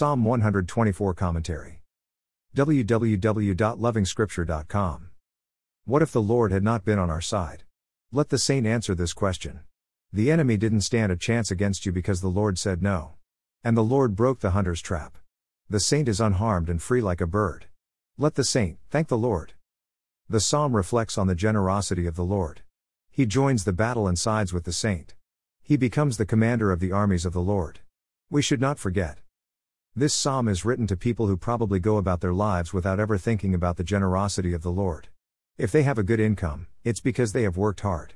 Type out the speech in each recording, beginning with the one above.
Psalm 124 Commentary. www.lovingscripture.com. What if the Lord had not been on our side? Let the saint answer this question. The enemy didn't stand a chance against you because the Lord said no. And the Lord broke the hunter's trap. The saint is unharmed and free like a bird. Let the saint thank the Lord. The psalm reflects on the generosity of the Lord. He joins the battle and sides with the saint. He becomes the commander of the armies of the Lord. We should not forget. This psalm is written to people who probably go about their lives without ever thinking about the generosity of the Lord. If they have a good income, it's because they have worked hard.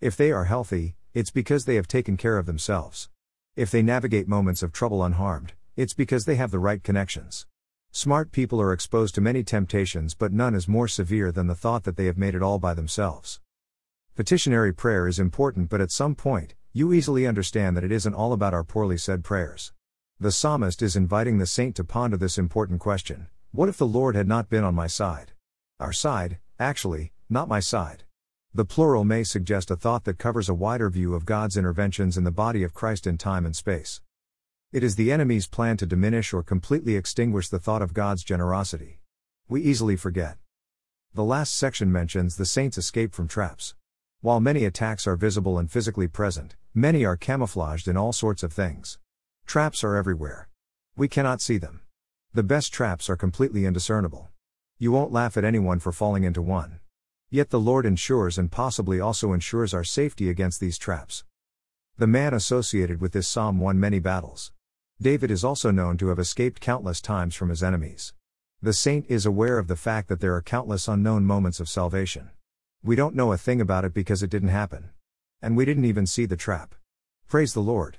If they are healthy, it's because they have taken care of themselves. If they navigate moments of trouble unharmed, it's because they have the right connections. Smart people are exposed to many temptations, but none is more severe than the thought that they have made it all by themselves. Petitionary prayer is important, but at some point, you easily understand that it isn't all about our poorly said prayers. The psalmist is inviting the saint to ponder this important question What if the Lord had not been on my side? Our side, actually, not my side. The plural may suggest a thought that covers a wider view of God's interventions in the body of Christ in time and space. It is the enemy's plan to diminish or completely extinguish the thought of God's generosity. We easily forget. The last section mentions the saints' escape from traps. While many attacks are visible and physically present, many are camouflaged in all sorts of things. Traps are everywhere. We cannot see them. The best traps are completely indiscernible. You won't laugh at anyone for falling into one. Yet the Lord ensures and possibly also ensures our safety against these traps. The man associated with this psalm won many battles. David is also known to have escaped countless times from his enemies. The saint is aware of the fact that there are countless unknown moments of salvation. We don't know a thing about it because it didn't happen. And we didn't even see the trap. Praise the Lord.